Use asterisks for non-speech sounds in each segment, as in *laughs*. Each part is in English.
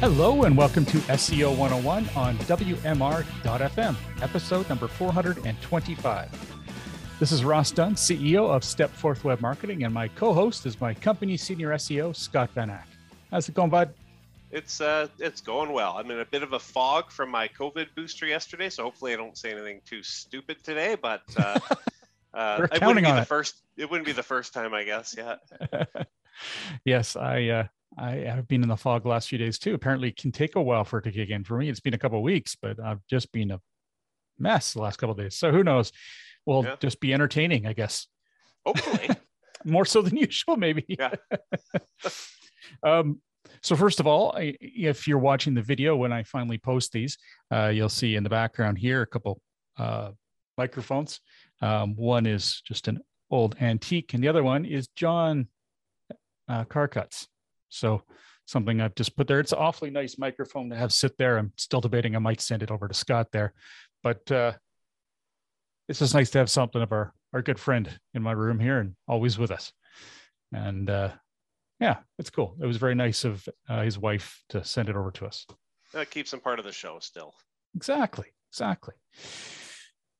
Hello and welcome to SEO 101 on WMR.FM, episode number 425. This is Ross Dunn, CEO of Stepforth Web Marketing, and my co-host is my company senior SEO, Scott Van Achte. How's it going, bud? It's uh, it's going well. I'm in a bit of a fog from my COVID booster yesterday, so hopefully I don't say anything too stupid today. But uh, *laughs* uh, We're it wouldn't be on the it. first. It wouldn't be the first time, I guess. Yeah. *laughs* yes, I uh, I have been in the fog the last few days too. Apparently, it can take a while for it to kick in. For me, it's been a couple of weeks, but I've just been a mess the last couple of days. So who knows? We'll Yeah. just be entertaining, I guess. Hopefully. *laughs* more so than usual maybe Yeah. *laughs* um so first of all if you're watching the video when i finally post these uh, you'll see in the background here a couple uh, microphones um, one is just an old antique and the other one is john uh, Carcutt so something i've just put there it's an awfully nice microphone to have sit there i'm still debating i might send it over to scott there but uh, it's just nice to have something of our our good friend in my room here and always with us. And uh, yeah, it's cool. It was very nice of uh, his wife to send it over to us. that keeps him part of the show still. Exactly, exactly.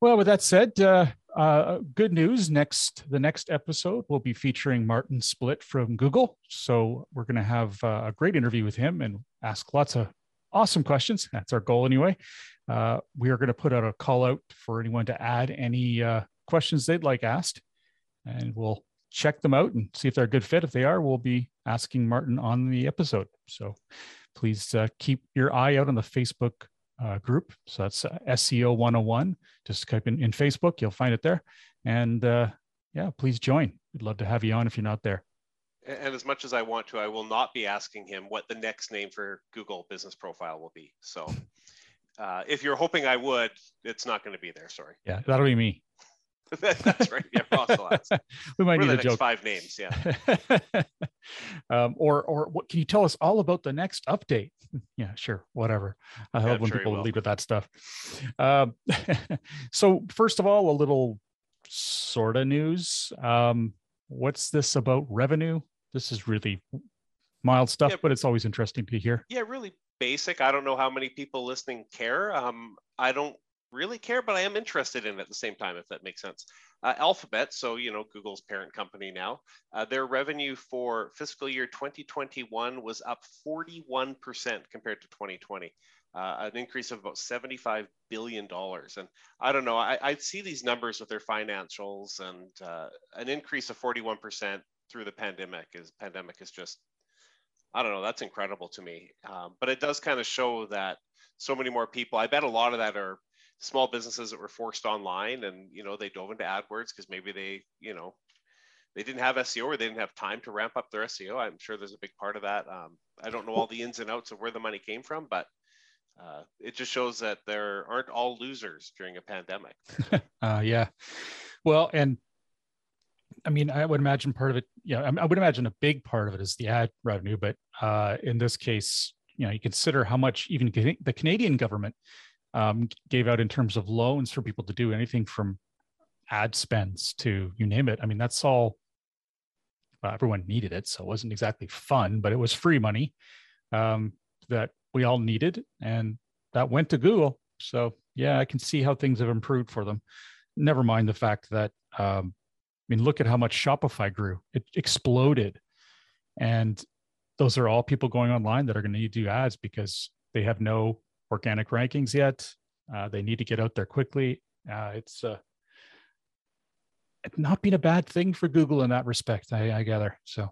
Well, with that said, uh, uh, good news. Next, the next episode will be featuring Martin Splitt from Google. So we're going to have uh, a great interview with him and ask lots of awesome questions. That's our goal, anyway. Uh, we are going to put out a call out for anyone to add any uh, questions they'd like asked, and we'll check them out and see if they're a good fit. If they are, we'll be asking Martin on the episode. So please uh, keep your eye out on the Facebook uh, group. So that's uh, SEO 101. Just type in, in Facebook, you'll find it there. And uh, yeah, please join. We'd love to have you on if you're not there. And as much as I want to, I will not be asking him what the next name for Google Business Profile will be. So, *laughs* uh, if you're hoping I would, it's not going to be there. Sorry. Yeah, that'll be me. *laughs* That's right. Yeah, Ross will ask. *laughs* we might What need a next joke. five names? Yeah. *laughs* um, or or what can you tell us all about the next update? Yeah, sure, whatever. I Yeah, love I'm when sure people will. leave with that stuff. Um, so first of all, a little sort of news. Um, what's this about revenue? This is really mild stuff, Yeah. but it's always interesting to hear. yeah, really basic. I don't know how many people listening care. Um, I don't really care, but I am interested in it at the same time, if that makes sense. Uh, Alphabet, so you know Google's parent company now, uh, their revenue for fiscal year 2021 was up 41% compared to 2020. Uh, an increase of about 75 billion dollars, and I don't know. I, I see these numbers with their financials, and uh, an increase of 41% through the pandemic is pandemic is just I don't know. That's incredible to me. Um, but it does kind of show that so many more people. I bet a lot of that are small businesses that were forced online, and you know they dove into AdWords because maybe they, you know, they didn't have SEO or they didn't have time to ramp up their SEO. I'm sure there's a big part of that. Um, I don't know all the ins and outs of where the money came from, but uh, it just shows that there aren't all losers during a pandemic. *laughs* Uh, yeah. Well, and I mean, I would imagine part of it, yeah, I, I would imagine a big part of it is the ad revenue, but uh, in this case, you know, you consider how much even the Canadian government um, gave out in terms of loans for people to do anything from ad spends to you name it. I mean, that's all. Well, everyone needed it, so it wasn't exactly fun, but it was free money um, that we all needed, and that went to Google. So yeah, I can see how things have improved for them. Never mind the fact that um, I mean, look at how much Shopify grew. It exploded. And those are all people going online that are going to do ads because they have no organic rankings yet. Uh, they need to get out there quickly. Uh, it's uh, not been a bad thing for Google in that respect, I, I gather. So,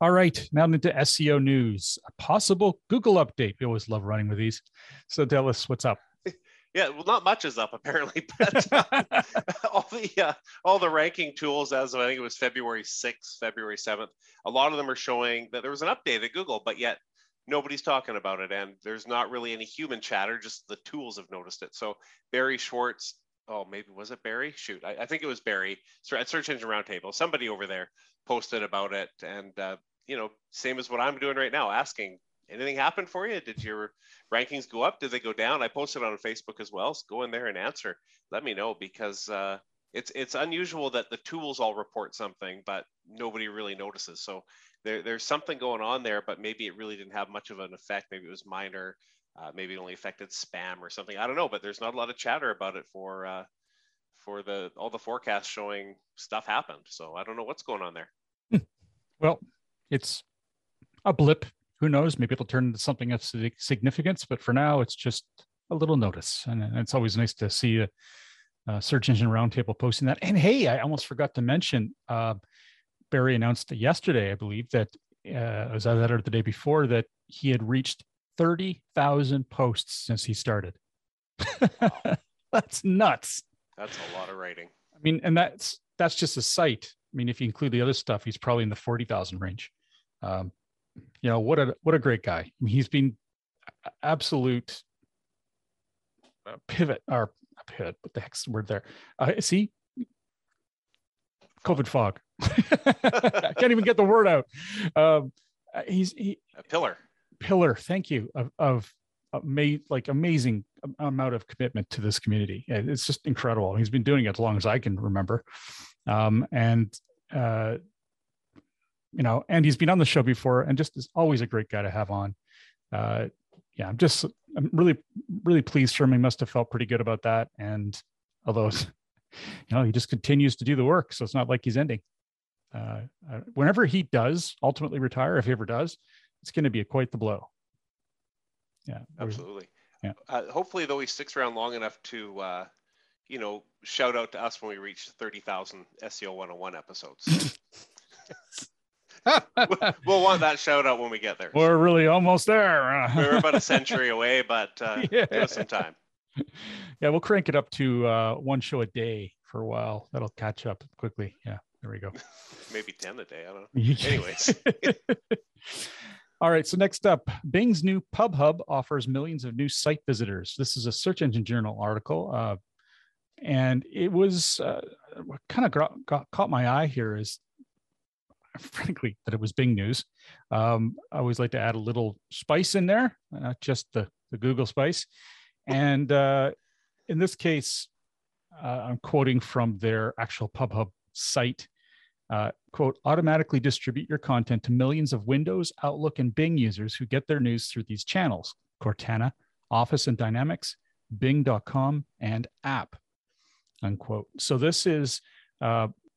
all right, now into SEO news. A possible Google update. We always love running with these. So tell us what's up. *laughs* Yeah, well, not much is up apparently, *laughs* but uh, *laughs* all the uh, all the ranking tools as of I think it was February 6th, February 7th, a lot of them are showing that there was an update at Google, but yet nobody's talking about it, and there's not really any human chatter. Just the tools have noticed it. So Barry Schwartz, oh maybe was it Barry? Shoot, I, I think it was Barry. At Search Engine Roundtable, somebody over there posted about it, and uh, you know, same as what I'm doing right now, asking anything happen for you? Did your rankings go up? Did they go down? I posted on Facebook as well. So go in there and answer. Let me know because uh, it's it's unusual that the tools all report something, but nobody really notices. So there, there's something going on there, but maybe it really didn't have much of an effect. Maybe it was minor. Uh, maybe it only affected spam or something. I don't know, but there's not a lot of chatter about it for uh, for the all the forecasts showing stuff happened. So I don't know what's going on there. *laughs* Well, it's a blip. Who knows? Maybe it'll turn into something of significance. But for now, it's just a little notice, and it's always nice to see a, a search engine roundtable posting that. And hey, I almost forgot to mention. Uh, Barry announced yesterday, I believe, that uh, as I letter the day before, that he had reached 30,000 posts since he started. Wow. *laughs* that's nuts. That's a lot of writing. I mean, and that's that's just a site. I mean, if you include the other stuff, he's probably in the 40,000 range. Um, you know, what a what a great guy. I mean, he's been absolute uh, pivot or What the heck's the word there? Uh, see, COVID fog. *laughs* I can't even get the word out. Um, uh, he's he, a pillar. Pillar. Thank you. Of of, of made like amazing amount of commitment to this community. It's just incredible. He's been doing it as long as I can remember, um, and uh, you know, and he's been on the show before, and just is always a great guy to have on. Uh, yeah, I'm just I'm really really pleased. Sherman must have felt pretty good about that, and although *laughs* you know he just continues to do the work, so it's not like he's ending. Uh, uh, whenever he does ultimately retire, if he ever does, it's going to be a, quite the blow. Yeah, absolutely. Yeah. Uh, hopefully, though, he sticks around long enough to, uh, you know, shout out to us when we reach 30,000 SEO 101 episodes. *laughs* *laughs* *laughs* we'll want that shout out when we get there. We're really almost there. We're about a century *laughs* away, but uh, yeah. give us some time. Yeah, we'll crank it up to uh, one show a day for a while. That'll catch up quickly. Yeah, there we go. *laughs* Maybe 10 a day. I don't know. Anyways. All right. So next up, Bing's new PubHub offers millions of new site visitors. This is a Search Engine Journal article, uh, and it was uh, what kind of got, got, caught my eye here is, *laughs* frankly, that it was Bing News. Um, I always like to add a little spice in there, not just the the Google spice. And uh, in this case, uh, I'm quoting from their actual PubHub site uh, quote, automatically distribute your content to millions of Windows, Outlook, and Bing users who get their news through these channels Cortana, Office and Dynamics, Bing.com, and app, unquote. So this is uh,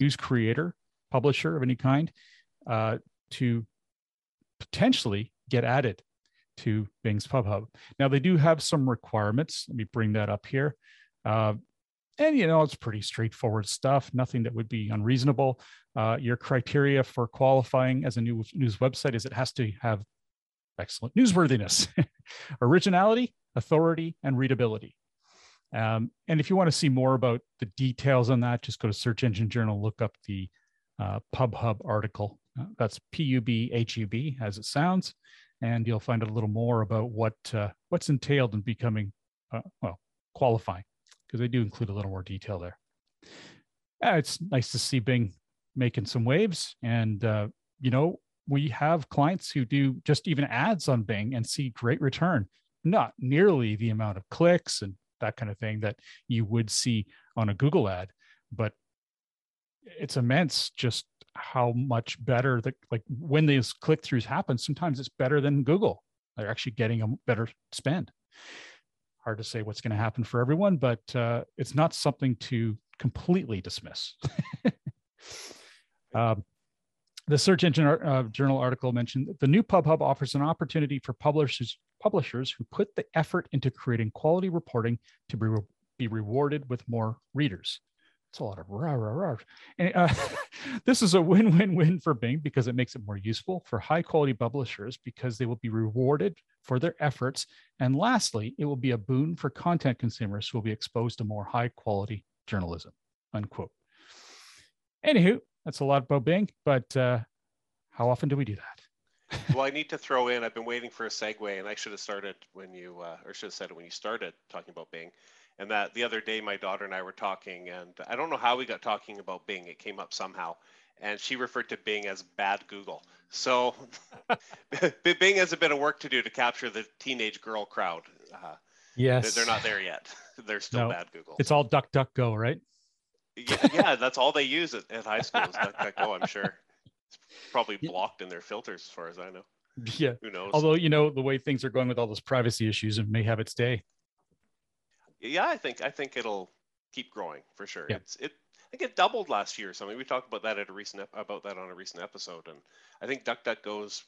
news creator, publisher of any kind, uh, to potentially get added to Bing's PubHub. Now they do have some requirements. Let me bring that up here. Uh, and you know it's pretty straightforward stuff nothing that would be unreasonable uh, your criteria for qualifying as a new news website is it has to have excellent newsworthiness *laughs* originality authority and readability um, and if you want to see more about the details on that, just go to Search Engine Journal, look up the uh, PubHub article. Uh, that's P U B H U B as it sounds, and you'll find a little more about what uh, what's entailed in becoming uh, well qualifying, because they do include a little more detail there. it's nice to see Bing making some waves, and uh, you know we have clients who do just even ads on Bing and see great return. Not nearly the amount of clicks and that kind of thing that you would see on a Google ad. But it's immense just how much better that like when these click throughs happen, sometimes it's better than Google. They're actually getting a better spend. hard to say what's going to happen for everyone, but uh, it's not something to completely dismiss. *laughs* um, the Search Engine uh, Journal article mentioned the new PubHub offers an opportunity for publishers publishers who put the effort into creating quality reporting to be, re- be rewarded with more readers. It's a lot of rah, rah, rah. And, uh, *laughs* this is a win win win for Bing because it makes it more useful for high quality publishers because they will be rewarded for their efforts. And lastly, it will be a boon for content consumers who will be exposed to more high quality journalism. Unquote. Anywho, that's a lot about Bing, but uh, how often do we do that? *laughs* well, I need to throw in. I've been waiting for a segue, and I should have started when you, uh, or should have said it when you started talking about Bing. And that the other day, my daughter and I were talking, and I don't know how we got talking about Bing. It came up somehow, and she referred to Bing as bad Google. So *laughs* Bing has a bit of work to do to capture the teenage girl crowd. Uh, yes, they're not there yet. *laughs* They're still no, bad Google. It's all Duck Duck Go, right? Yeah, yeah, that's all they use at, at high school is Duck Duck I'm sure it's probably blocked in their filters, as far as I know. Yeah, who knows? Although you know the way things are going with all those privacy issues, it may have its day yeah, I think I think it'll keep growing for sure. Yeah. It's it. I think it doubled last year or something. We talked about that at a recent about that on a recent episode, and I think DuckDuckGo's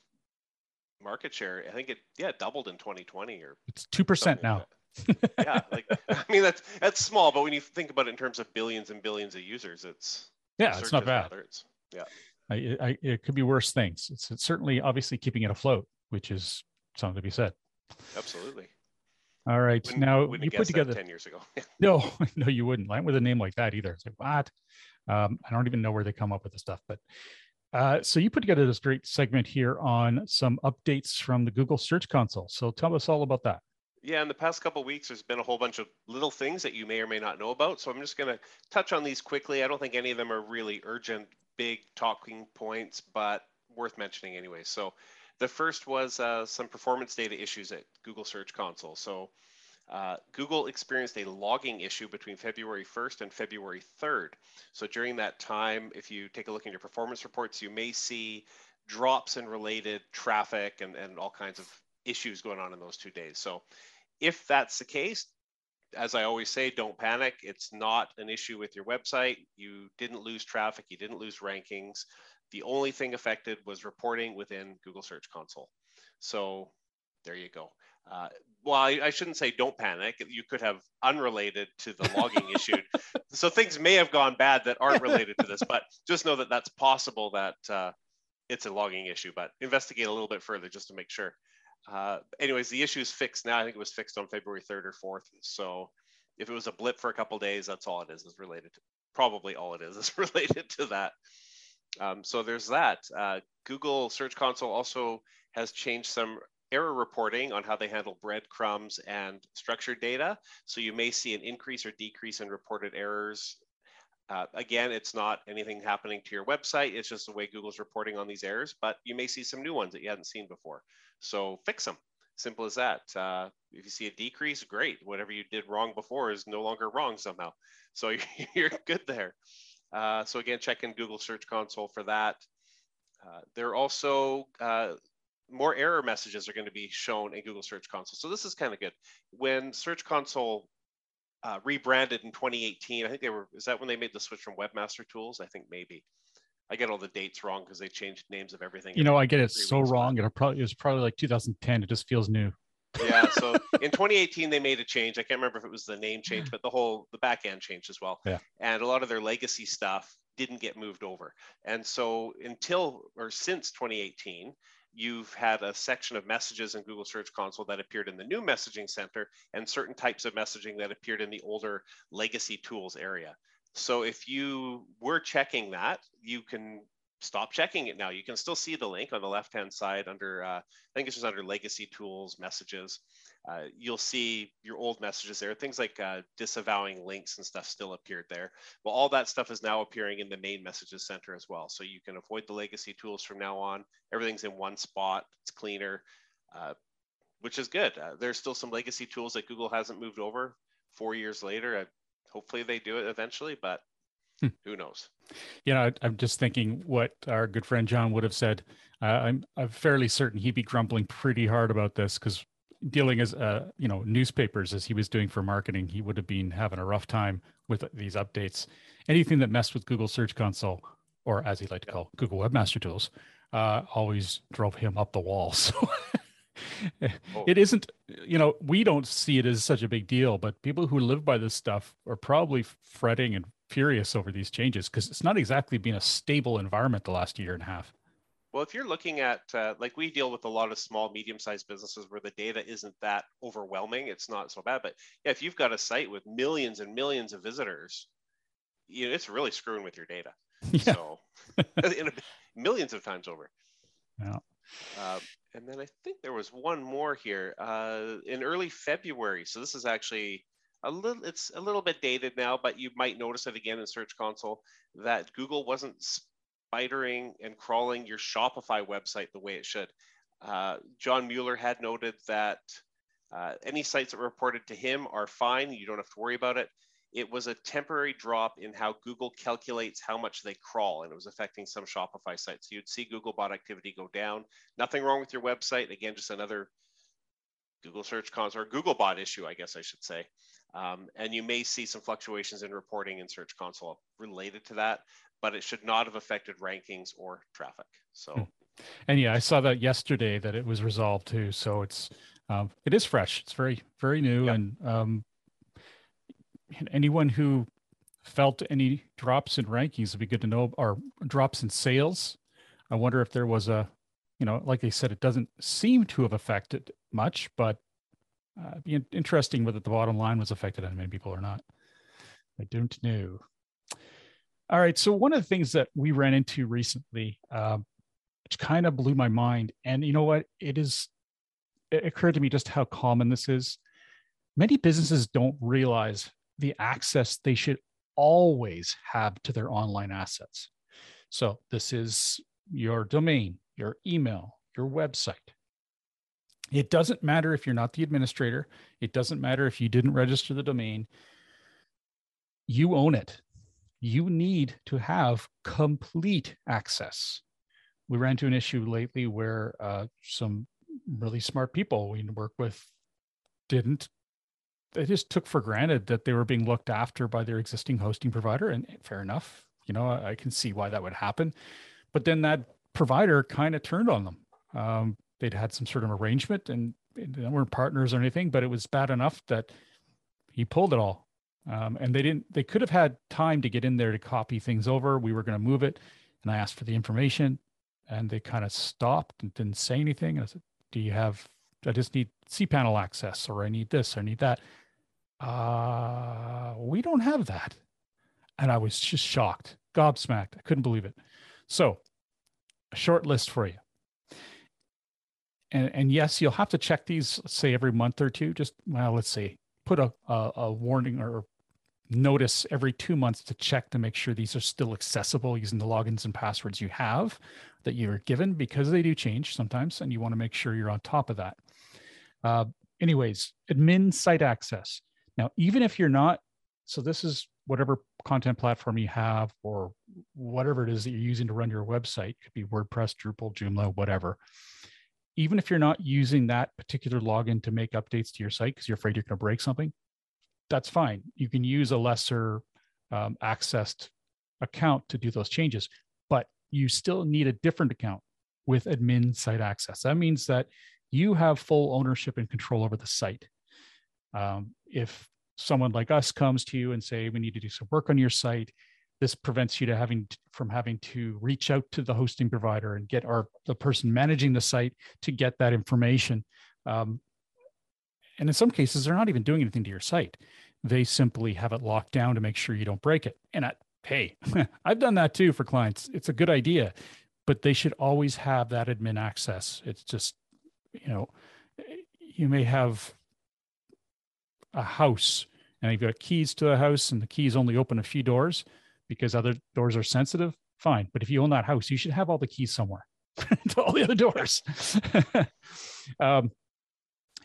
market share. I think it yeah it doubled in 2020 or it's two percent now. Like yeah, like *laughs* I mean that's that's small, but when you think about it in terms of billions and billions of users, it's yeah, it's not bad. It's, yeah, I, I, it could be worse things. It's, it's certainly obviously keeping it afloat, which is something to be said. Absolutely. All right. Wouldn't, now wouldn't you put together 10 years ago. *laughs* *laughs* no, no, you wouldn't. Like with a name like that either. It's like, what? Um, I don't even know where they come up with the stuff. But uh, so you put together this great segment here on some updates from the Google Search Console. So tell us all about that. Yeah, in the past couple weeks, there's been a whole bunch of little things that you may or may not know about. So I'm just going to touch on these quickly. I don't think any of them are really urgent, big talking points, but worth mentioning anyway. So the first was uh, some performance data issues at Google Search Console. So uh, Google experienced a logging issue between February 1st and February 3rd. So during that time, if you take a look in your performance reports, you may see drops in related traffic and, and all kinds of issues going on in those two days. So if that's the case, as I always say, don't panic. It's not an issue with your website. You didn't lose traffic, you didn't lose rankings. The only thing affected was reporting within Google Search Console. So there you go. Uh, well, I, I, shouldn't say don't panic. You could have unrelated to the logging *laughs* issue. So things may have gone bad that aren't related to this, but just know that that's possible that uh, it's a logging issue, but investigate a little bit further just to make sure. Uh, anyways, the issue is fixed now. I think it was fixed on February 3rd or 4th. So if it was a blip for a couple days, that's all it is, is related to, probably all it is, is *laughs* related to that. Um, so there's that. Uh, Google Search Console also has changed some error reporting on how they handle breadcrumbs and structured data. So you may see an increase or decrease in reported errors. Uh, again, it's not anything happening to your website. It's just the way Google's reporting on these errors, but you may see some new ones that you hadn't seen before. So fix them. Simple as that. Uh, if you see a decrease, great. Whatever you did wrong before is no longer wrong somehow. So *laughs* you're good there. Uh, so again, check in Google Search Console for that. Uh, there are also uh, more error messages are going to be shown in Google Search Console. So this is kind of good. When Search Console uh, rebranded in 2018, I think they were, is that when they made the switch from Webmaster Tools? I think maybe. I get all the dates wrong because they changed names of everything. You know, I get it so wrong. It probably it was probably like 2010. It just feels new yeah. So *laughs* in 2018, they made a change. I can't remember if it was the name change, but the whole the back end changed as well. Yeah. And a lot of their legacy stuff didn't get moved over. And so until or since 2018, you've had a section of messages in Google Search Console that appeared in the new messaging center and certain types of messaging that appeared in the older legacy tools area. So if you were checking that, you can stop checking it now. You can still see the link on the left-hand side under, uh, I think it's just under legacy tools, messages. Uh, you'll see your old messages there. Things like uh, disavowing links and stuff still appeared there. Well, all that stuff is now appearing in the main messages center as well. So you can avoid the legacy tools from now on. Everything's in one spot. It's cleaner, uh, which is good. Uh, there's still some legacy tools that Google hasn't moved over four years later. Uh, hopefully they do it eventually, but Hmm. Who knows? You know, I'm just thinking what our good friend John would have said. Uh, I'm, I'm fairly certain he'd be grumbling pretty hard about this because dealing as uh, you know newspapers as he was doing for marketing, he would have been having a rough time with these updates. Anything that messed with Google Search Console, or as he liked to call Google Webmaster Tools, uh, always drove him up the wall. *laughs* So oh. it isn't, you know, we don't see it as such a big deal, but people who live by this stuff are probably fretting and furious over these changes because it's not exactly been a stable environment the last year and a half. Well, if you're looking at uh, like we deal with a lot of small, medium-sized businesses where the data isn't that overwhelming, it's not so bad. But yeah, if you've got a site with millions and millions of visitors, you know, it's really screwing with your data. *laughs* Yeah. So, *laughs* a, millions of times over. Yeah. Uh, and then I think there was one more here uh, in early February. So this is actually a little, it's a little bit dated now, but you might notice it again in Search Console that Google wasn't spidering and crawling your Shopify website the way it should. Uh, John Mueller had noted that uh, any sites that were reported to him are fine. You don't have to worry about it. It was a temporary drop in how Google calculates how much they crawl, and it was affecting some Shopify sites. So you'd see Google bot activity go down. Nothing wrong with your website. Again, just another Google Search Console or Google bot issue, I guess I should say. Um, and you may see some fluctuations in reporting in Search Console related to that but it should not have affected rankings or traffic. So, hmm. and yeah, I saw that yesterday that it was resolved too. So it's um, it is fresh. It's very very new, yep. and um, anyone who felt any drops in rankings would be good to know, or drops in sales. I wonder if there was a, you know, like I said, it doesn't seem to have affected much, but uh, be interesting whether the bottom line was affected on many people or not. I don't know. All right. So one of the things that we ran into recently, uh, which kind of blew my mind, and you know what? It is. It occurred to me just how common this is. Many businesses don't realize the access they should always have to their online assets. So this is your domain, your email, your website. It doesn't matter if you're not the administrator. It doesn't matter if you didn't register the domain. You own it you need to have complete access. We ran into an issue lately where uh, some really smart people we work with didn't. They just took for granted that they were being looked after by their existing hosting provider, and fair enough. You know, I can see why that would happen. But then that provider kind of turned on them. Um, they'd had some sort of arrangement, and they weren't partners or anything, but it was bad enough that he pulled it all um, and they didn't they could have had time to get in there to copy things over. We were going to move it and i asked for the information and they kind of stopped and didn't say anything and i said do you have i just need cpanel access or i need this or i need that. Uh we don't have that. And i was just shocked gobsmacked i couldn't believe it. So a short list for you. And, and yes you'll have to check these say every month or two just well let's see. Put a, a, a warning or notice every two months to check to make sure these are still accessible using the logins and passwords you have that you're given because they do change sometimes and you want to make sure you're on top of that. Uh, anyways, admin site access. Now, even if you're not, so this is whatever content platform you have or whatever it is that you're using to run your website, it could be WordPress, Drupal, Joomla, whatever. Even if you're not using that particular login to make updates to your site because you're afraid you're going to break something, that's fine. You can use a lesser um, accessed account to do those changes, but you still need a different account with admin site access. That means that you have full ownership and control over the site. Um, if someone like us comes to you and say we need to do some work on your site, this prevents you to having from having to reach out to the hosting provider and get our the person managing the site to get that information. Um, and in some cases, they're not even doing anything to your site. They simply have it locked down to make sure you don't break it. And I, hey, *laughs* I've done that too for clients. It's a good idea, but they should always have that admin access. It's just, you know, you may have a house and you've got keys to the house and the keys only open a few doors because other doors are sensitive. Fine. But if you own that house, you should have all the keys somewhere *laughs* to all the other doors. *laughs* um,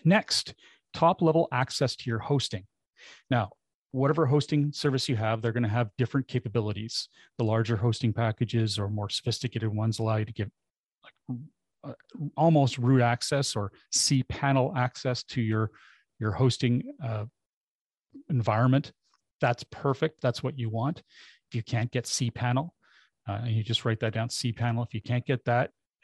next, top level access to your hosting. Now, whatever hosting service you have, they're going to have different capabilities. The larger hosting packages or more sophisticated ones allow you to give like uh, almost root access or cPanel access to your your hosting uh, environment, that's perfect. That's what you want. If you can't get cPanel, uh, you just write that down, cPanel. If you can't get that,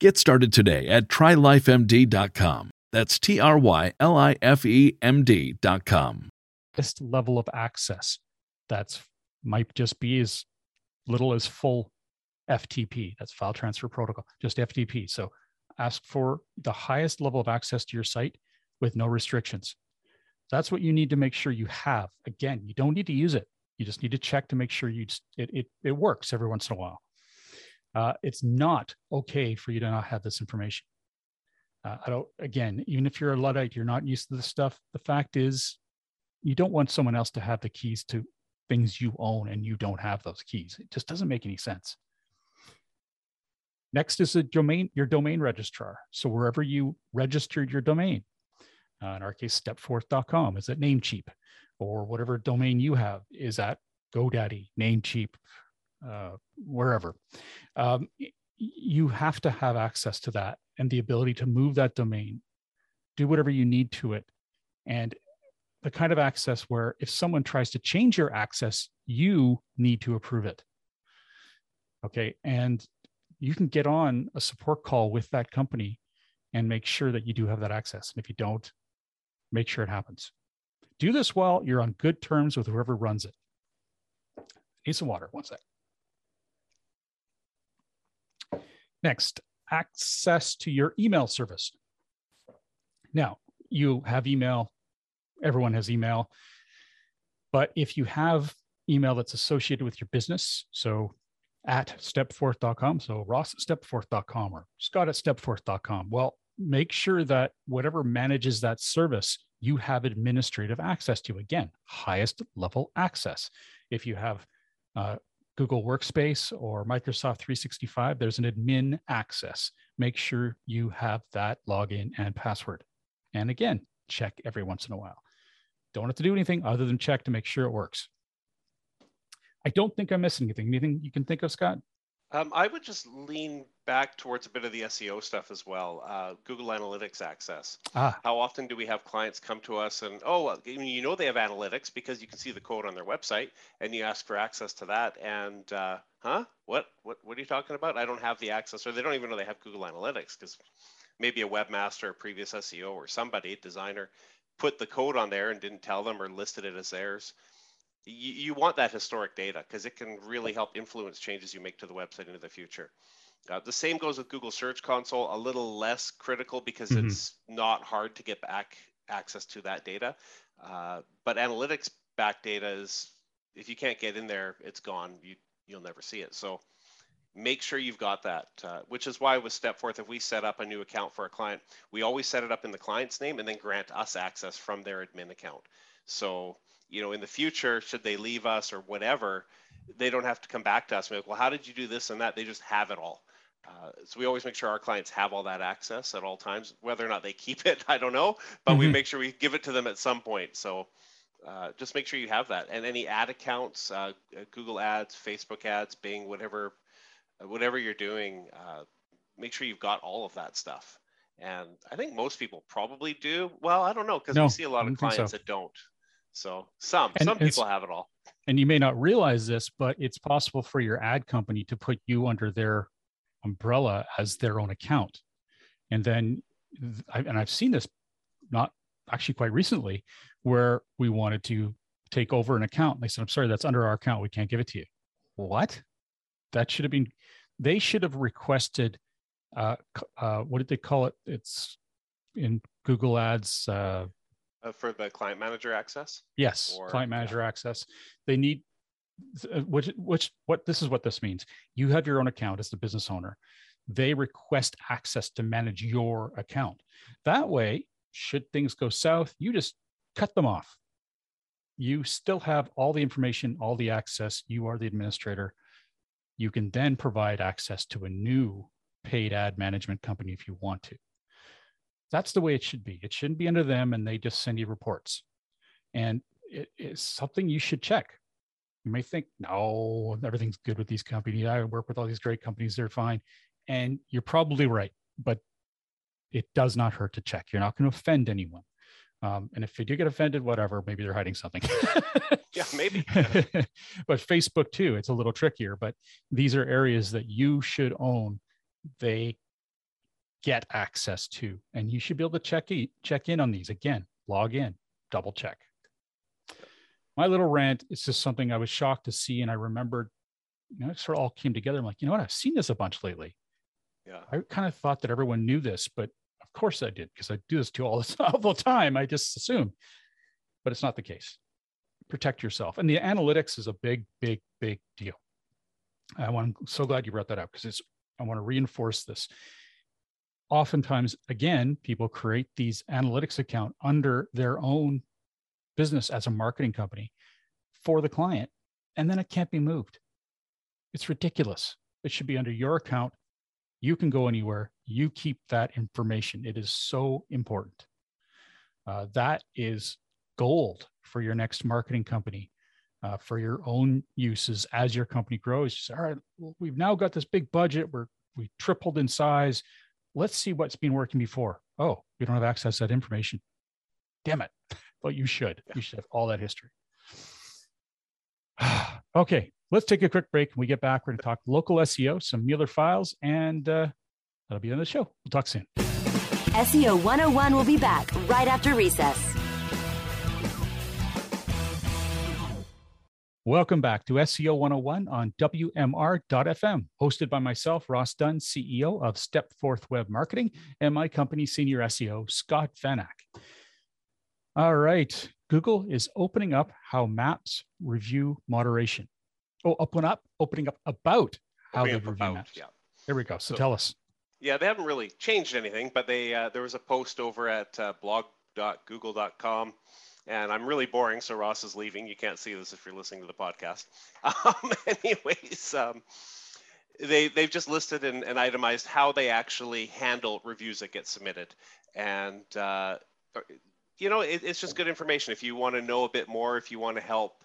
Get started today at trylifemd.com. That's T R Y L I F E M D.com. This level of access that's might just be as little as full FTP. That's file transfer protocol, just FTP. So ask for the highest level of access to your site with no restrictions. That's what you need to make sure you have. Again, you don't need to use it. You just need to check to make sure you just, it, it, it works every once in a while uh, it's not okay for you to not have this information. Uh, I don't, again, even if you're a Luddite, you're not used to this stuff. The fact is, you don't want someone else to have the keys to things you own and you don't have those keys. It just doesn't make any sense. Next is domain, your domain registrar. So wherever you registered your domain, uh, in our case, stepforth.com is at Namecheap, or whatever domain you have is at GoDaddy, Namecheap, uh, wherever. Um, you have to have access to that and the ability to move that domain, do whatever you need to it. And the kind of access where if someone tries to change your access, you need to approve it. Okay. And you can get on a support call with that company and make sure that you do have that access. And if you don't, make sure it happens. Do this while you're on good terms with whoever runs it. Need some water. One sec. Next, access to your email service. Now, you have email, everyone has email, but if you have email that's associated with your business, so at stepforth.com, so ross at stepforth.com or scott at stepforth.com, well, make sure that whatever manages that service, you have administrative access to. Again, highest level access. If you have uh, Google Workspace or Microsoft 365, there's an admin access. Make sure you have that login and password. And again, check every once in a while. Don't have to do anything other than check to make sure it works. I don't think I'm missing anything. Anything you can think of, Scott? Um, I would just lean back towards a bit of the SEO stuff as well. Uh, Google Analytics access. Ah. How often do we have clients come to us and oh, you know they have analytics because you can see the code on their website, and you ask for access to that, and uh, huh, what, what, what are you talking about? I don't have the access, or they don't even know they have Google Analytics because maybe a webmaster, a previous SEO, or somebody, designer, put the code on there and didn't tell them or listed it as theirs you, you want that historic data because it can really help influence changes you make to the website into the future. Uh, the same goes with Google Search Console, a little less critical because mm-hmm. it's not hard to get back access to that data. Uh, but analytics back data is, if you can't get in there, it's gone. You, you'll never see it. So make sure you've got that, uh, which is why with Stepforth, if we set up a new account for a client, we always set it up in the client's name and then grant us access from their admin account. So you know, in the future, should they leave us or whatever, they don't have to come back to us and be like, well, how did you do this and that? They just have it all. Uh, so we always make sure our clients have all that access at all times. Whether or not they keep it, *laughs* I don't know, but mm-hmm. we make sure we give it to them at some point. So uh, just make sure you have that. And any ad accounts, uh, Google Ads, Facebook Ads, Bing, whatever, whatever you're doing, uh, make sure you've got all of that stuff. And I think most people probably do. Well, I don't know because no, we see a lot of clients so. that don't. So some and, some people have it all. And you may not realize this, but it's possible for your ad company to put you under their umbrella as their own account. And then and I've seen this not actually quite recently where we wanted to take over an account. They said, I'm sorry, that's under our account. We can't give it to you. What? That should have been, they should have requested, uh, uh, what did they call it? It's in Google Ads. Uh, uh, for the client manager access? Yes, or, client manager yeah. access. They need, uh, which, which, what, this is what this means. You have your own account as the business owner. They request access to manage your account. That way, should things go south, you just cut them off you still have all the information, all the access. You are the administrator. You can then provide access to a new paid ad management company if you want to. That's the way it should be. It shouldn't be under them and they just send you reports. And it is something you should check. You may think, no, everything's good with these companies. I work with all these great companies, they're fine. And you're probably right, but it does not hurt to check. You're not going to offend anyone. Um, and if you do get offended, whatever, maybe they're hiding something. *laughs* yeah, maybe. *laughs* but Facebook too, it's a little trickier. But these are areas that you should own. They get access to, and you should be able to check in, check in on these again. Log in, double check. My little rant is just something I was shocked to see, and I remembered. You know, it sort of all came together. I'm like, you know what? I've seen this a bunch lately. Yeah. I kind of thought that everyone knew this, but of course I did because I do this to all the, *laughs* all the time. I just assume, but it's not the case. Protect yourself. And the analytics is a big, big, big deal. I want, I'm so glad you brought that up because it's, I want to reinforce this. Oftentimes, again, people create these analytics account under their own business as a marketing company for the client, and then it can't be moved. It's ridiculous. It should be under your account you can go anywhere. You keep that information. It is so important. Uh, that is gold for your next marketing company, uh, for your own uses as your company grows. You say, all right, well, we've now got this big budget. We're we tripled in size. Let's see what's been working before. Oh, we don't have access to that information. Damn it. *laughs* But you should. You should have all that history. *sighs* okay, let's take a quick break. When we get back, we're going to talk local SEO, some Mueller files, and uh, that'll be on the show. We'll talk soon. SEO 101 will be back right after recess. Welcome back to SEO 101 on WMR.FM, hosted by myself, Ross Dunn, CEO of Stepforth Web Marketing, and my company, Senior SEO, Scott Van Achte. All right, Google is opening up how maps review moderation. Oh, open up, opening up about how opening they review about, maps. Yeah. There we go. So, so, tell us. Yeah, they haven't really changed anything, but they uh, there was a post over at uh, blog.google.com, and I'm really boring, so Ross is leaving. You can't see this if you're listening to the podcast. *laughs* Um, *laughs* anyways, um, they they've just listed and, and, itemized how they actually handle reviews that get submitted, and uh, you know it, it's just good information if you want to know a bit more, if you want to help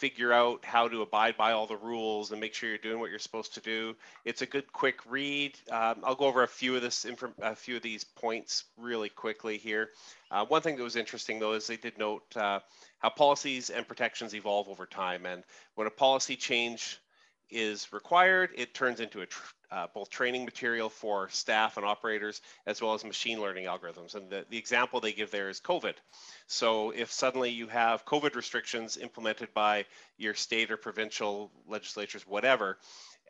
figure out how to abide by all the rules and make sure you're doing what you're supposed to do. It's a good quick read. Um, I'll go over a few of this a few of these points really quickly here. Uh, one thing that was interesting though is they did note uh, how policies and protections evolve over time, and when a policy change is required, it turns into a tr- uh, both training material for staff and operators, as well as machine learning algorithms. And the, the example they give there is COVID. So if suddenly you have COVID restrictions implemented by your state or provincial legislatures, whatever,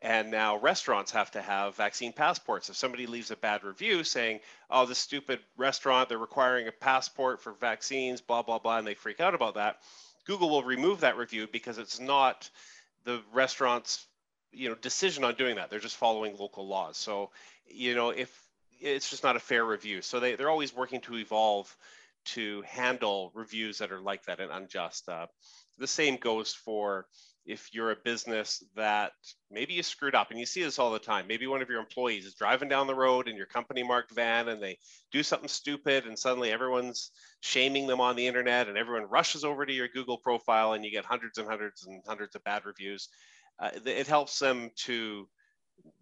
and now restaurants have to have vaccine passports. If somebody leaves a bad review saying, oh, this stupid restaurant, they're requiring a passport for vaccines, blah, blah, blah, and they freak out about that, Google will remove that review because it's not the restaurant's you know decision on doing that. They're just following local laws. So you know if it's just not a fair review. So they, they're always working to evolve to handle reviews that are like that and unjust. Uh, the same goes for if you're a business that maybe you screwed up and you see this all the time. Maybe one of your employees is driving down the road in your company marked van and they do something stupid and suddenly everyone's shaming them on the internet and everyone rushes over to your google profile and you get hundreds and hundreds and hundreds of bad reviews uh, it helps them to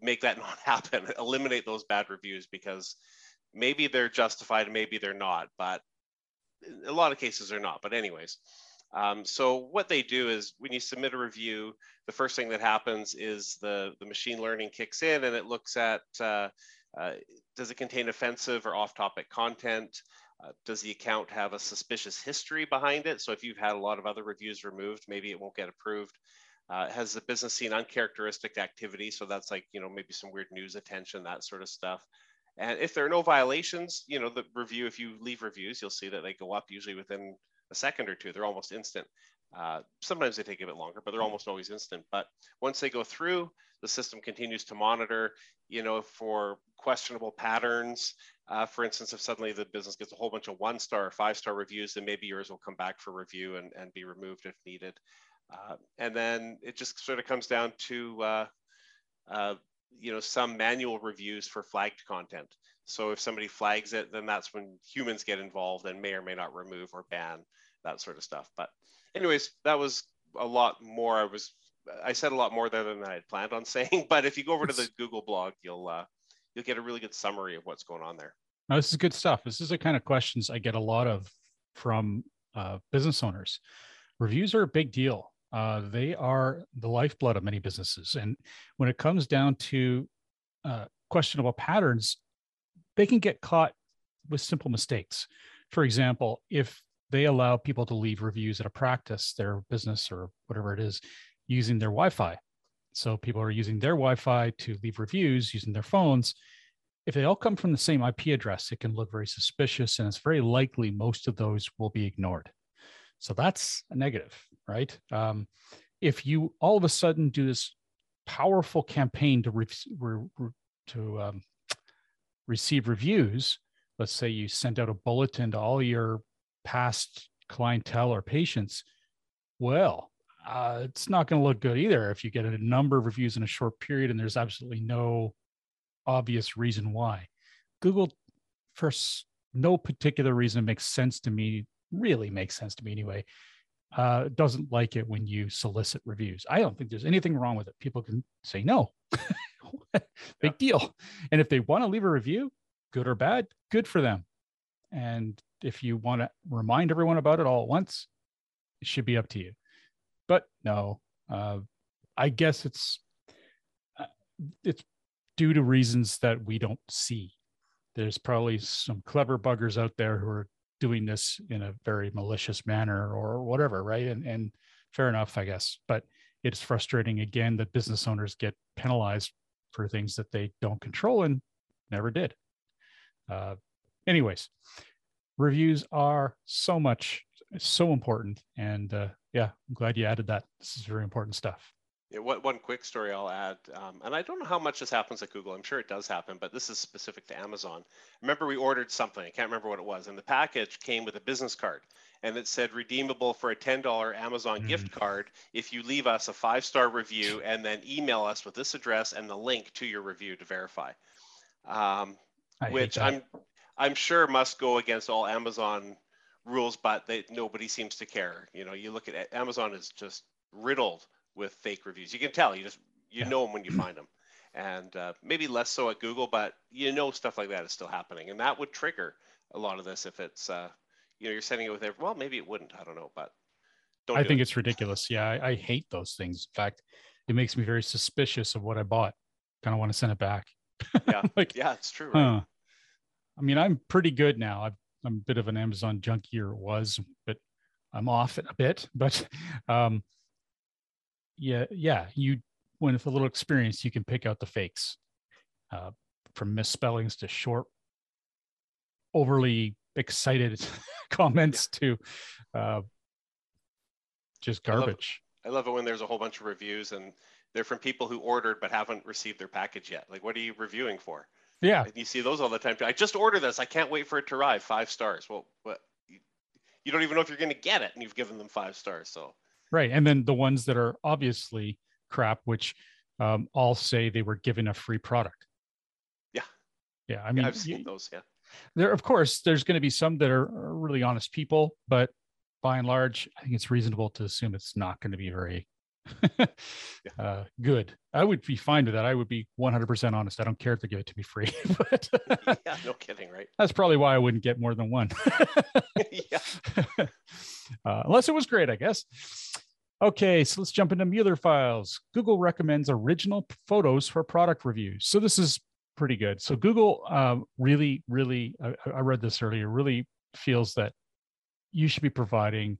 make that *laughs* not happen, eliminate those bad reviews because maybe they're justified, maybe they're not, but a lot of cases they're not. But anyways, um, so what they do is when you submit a review, the first thing that happens is the, the machine learning kicks in and it looks at uh, uh, does it contain offensive or off-topic content? Uh, does the account have a suspicious history behind it? So if you've had a lot of other reviews removed, maybe it won't get approved. Uh, has the business seen uncharacteristic activity? So that's like, you know, maybe some weird news attention, that sort of stuff. And if there are no violations, you know, the review, if you leave reviews, you'll see that they go up usually within a second or two. They're almost instant. Uh, sometimes they take a bit longer, but they're almost always instant. But once they go through, the system continues to monitor, you know, for questionable patterns. Uh, for instance, if suddenly the business gets a whole bunch of one star or five star reviews, then maybe yours will come back for review and, and be removed if needed. Uh, and then it just sort of comes down to, uh, uh, you know, some manual reviews for flagged content. So if somebody flags it, then that's when humans get involved and may or may not remove or ban that sort of stuff. But anyways, that was a lot more. I was I said a lot more there than I had planned on *laughs* saying. But if you go over to the Google blog, you'll uh, you'll get a really good summary of what's going on there. This is good stuff. This is the kind of questions I get a lot of from uh, business owners. Reviews are a big deal. Uh, they are the lifeblood of many businesses, and when it comes down to uh, questionable patterns, they can get caught with simple mistakes. For example, if they allow people to leave reviews at a practice, their business or whatever it is, using their Wi-Fi. So people are using their Wi-Fi to leave reviews using their phones. If they all come from the same IP address, it can look very suspicious, and it's very likely most of those will be ignored. So that's a negative, right? Um, if you all of a sudden do this powerful campaign to re- re- to um, receive reviews, let's say you sent out a bulletin to all your past clientele or patients, well, uh, it's not going to look good either if you get a number of reviews in a short period and there's absolutely no obvious reason why. Google, for no particular reason, makes sense to me, really makes sense to me anyway, uh, doesn't like it when you solicit reviews. I don't think there's anything wrong with it. People can say no. *laughs* Big yeah. deal. And if they want to leave a review, good or bad, good for them. And if you want to remind everyone about it all at once, it should be up to you but no, uh, I guess it's uh, it's due to reasons that we don't see. There's probably some clever buggers out there who are doing this in a very malicious manner or whatever, right? And and fair enough, I guess. But it's frustrating again that business owners get penalized for things that they don't control and never did. Uh, anyways, reviews are so much so important and uh, yeah, I'm glad you added that. This is very important stuff. Yeah, what, one quick story I'll add, um, and I don't know how much this happens at Google. I'm sure it does happen, but this is specific to Amazon. Remember, we ordered something. I can't remember what it was, and the package came with a business card, and it said redeemable for a $10 Amazon mm. gift card if you leave us a five-star review and then email us with this address and the link to your review to verify. Um, which I'm I'm sure must go against all Amazon rules, but they, nobody seems to care. You know, you look at Amazon is just riddled with fake reviews. You can tell. You just you yeah. know them when you find them, and uh, maybe less so at Google, but you know stuff like that is still happening, and that would trigger a lot of this if it's uh, you know you're sending it with every, well maybe it wouldn't. I don't know, but don't I think it. it's ridiculous. Yeah, I, I hate those things. In fact, it makes me very suspicious of what I bought. Kind of want to send it back. yeah, *laughs* like yeah, it's true. Right? Huh. I mean, I'm pretty good now. I've I'm a bit of an Amazon junkie or was, but I'm off it a bit. *laughs* But um, yeah, yeah, you when with a little experience, you can pick out the fakes, uh, from misspellings to short, overly excited *laughs* comments to uh, just garbage. I love, I love it when there's a whole bunch of reviews and they're from people who ordered but haven't received their package yet. Like, what are you reviewing for? Yeah. And you see those all the time. I just ordered this. I can't wait for it to arrive. Five stars. Well, what? You don't even know if you're going to get it, and you've given them five stars. So. Right, and then the ones that are obviously crap, which um, all say they were given a free product. Yeah. Yeah, I mean, yeah, I've seen you, those. Yeah. There, of course, there's going to be some that are really honest people, but by and large, I think it's reasonable to assume it's not going to be very *laughs* uh, good. I would be fine with that. I would be 100% honest. I don't care if they give it to me free. *laughs* but *laughs* yeah, no kidding, right? That's probably why I wouldn't get more than one. yeah. Uh, unless it was great, I guess. Okay, so let's jump into Mueller files. Google recommends original photos for product reviews. So this is pretty good. So Google uh, really, really, I, I read this earlier, really feels that you should be providing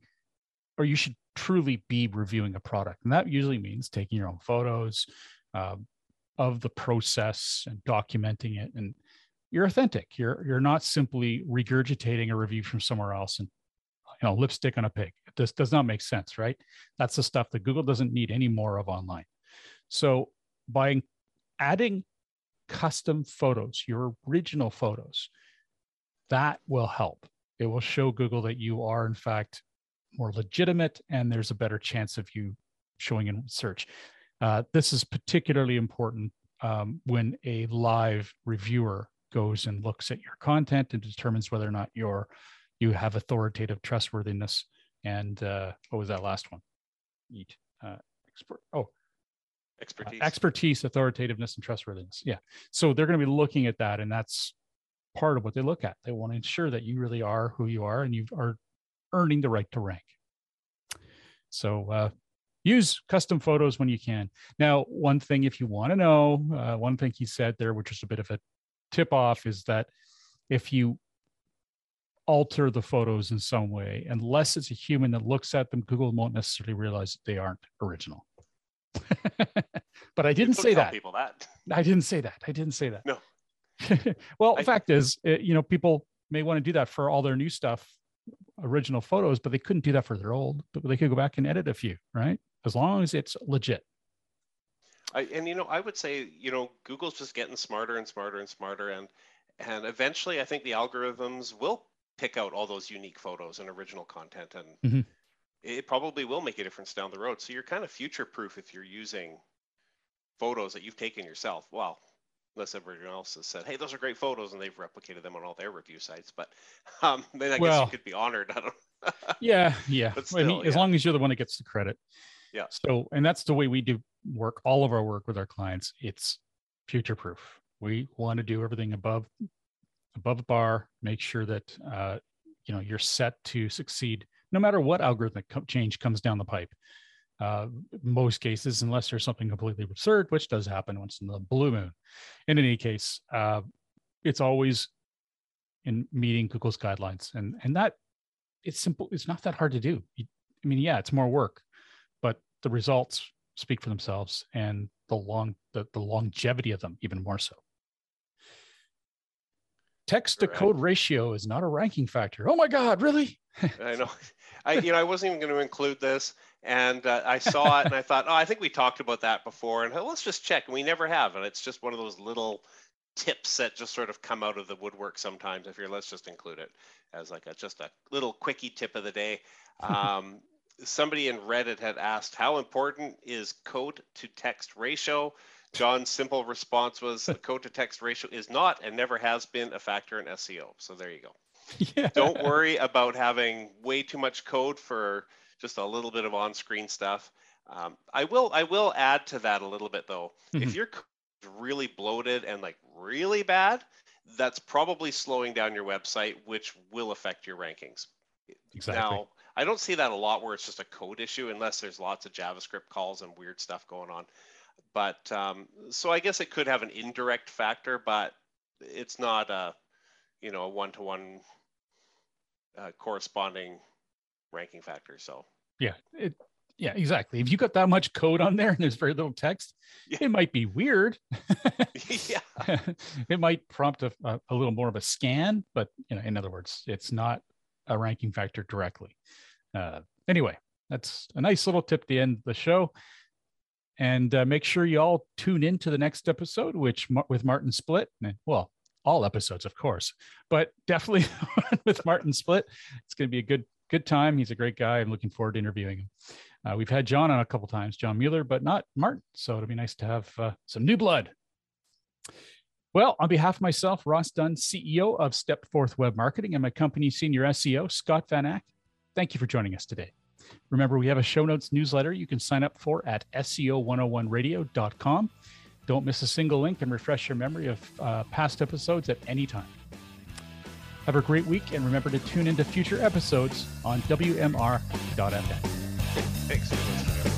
or you should truly be reviewing a product. And that usually means taking your own photos um, of the process and documenting it. And you're authentic. You're you're not simply regurgitating a review from somewhere else and you know lipstick on a pig. This does not make sense, right? That's the stuff that Google doesn't need any more of online. So by adding custom photos, your original photos, that will help. It will show Google that you are, in fact, more legitimate and there's a better chance of you showing in search. Uh, this is particularly important um, when a live reviewer goes and looks at your content and determines whether or not you're you have authoritative trustworthiness and uh, what was that last one? Eat uh, expert. Oh, expertise, uh, expertise, authoritativeness, and trustworthiness. Yeah. So they're going to be looking at that, and that's part of what they look at. They want to ensure that you really are who you are and you are earning the right to rank. So uh, use custom photos when you can. Now, one thing, if you want to know, uh, one thing he said there, which is a bit of a tip off, is that if you alter the photos in some way, unless it's a human that looks at them, Google won't necessarily realize that they aren't original. *laughs* but I didn't say that. People that. I didn't say that. I didn't say that. No. *laughs* well, the fact is, eh, you know, people may want to do that for all their new stuff, original photos, but they couldn't do that for their old. But they could go back and edit a few, right? As long as it's legit. I, and you know, I would say, you know, Google's just getting smarter and smarter and smarter, and and eventually, I think the algorithms will pick out all those unique photos and original content, and mm-hmm. it probably will make a difference down the road. So you're kind of future proof if you're using photos that you've taken yourself. Well, unless everyone else has said, "Hey, those are great photos," and they've replicated them on all their review sites. But *laughs* um, then I well, guess you could be honored. *laughs* I don't. yeah, yeah. Still, I mean, yeah. as long as you're the one that gets the credit. Yeah. So, and that's the way we do work. All of our work with our clients, it's future proof. We want to do everything above above a bar. Make sure that uh, you know you're set to succeed, no matter what algorithmic change comes down the pipe uh, most cases, unless there's something completely absurd, which does happen once in the blue moon. In any case, uh, it's always in meeting Google's guidelines, and and that it's simple. It's not that hard to do. I mean, yeah, it's more work, but the results speak for themselves, and the long the, the longevity of them even more so. Text to code ratio is not a ranking factor. Oh my God, really? I *laughs* know. I you know I wasn't even going to include this, and uh, I saw it and I thought, oh, I think we talked about that before, and let's just check. And we never have, and it's just one of those little tips that just sort of come out of the woodwork sometimes. If you're, let's just include it as like a just a little quickie tip of the day. Um, somebody in Reddit had asked, how important is code to text ratio? John's simple response was the code to text ratio is not and never has been a factor in SEO. So there you go. Yeah. Don't worry about having way too much code for just a little bit of on-screen stuff. Um, I will I will add to that a little bit though. Mm-hmm. If you're really bloated and like really bad, that's probably slowing down your website, which will affect your rankings. Exactly. Now, I don't see that a lot where it's just a code issue, unless there's lots of JavaScript calls and weird stuff going on. But um, so I guess it could have an indirect factor, but it's not a you know a one-to-one uh, corresponding ranking factor. So yeah, it yeah exactly. If you got that much code on there and there's very little text, yeah. it might be weird. *laughs* yeah, *laughs* it might prompt a, a, little more of a scan, but you know, in other words, it's not a ranking factor directly. Uh, anyway, that's a nice little tip to end the show. And uh, make sure you all tune in to the next episode, which with Martin Splitt. Well, all episodes, of course, but definitely *laughs* with Martin Splitt. It's going to be a good good time. He's a great guy. I'm looking forward to interviewing him. Uh, we've had John on a couple times, John Mueller, but not Martin. So it'll be nice to have uh, some new blood. Well, on behalf of myself, Ross Dunn, CEO of Step Stepforth Web Marketing, and my company senior SEO, Scott Van Achte, thank you for joining us today. Remember, we have a show notes newsletter you can sign up for at SEO101radio.com. Don't miss a single link and refresh your memory of uh, past episodes at any time. Have a great week and remember to tune into future episodes on WMR.fm. Thanks.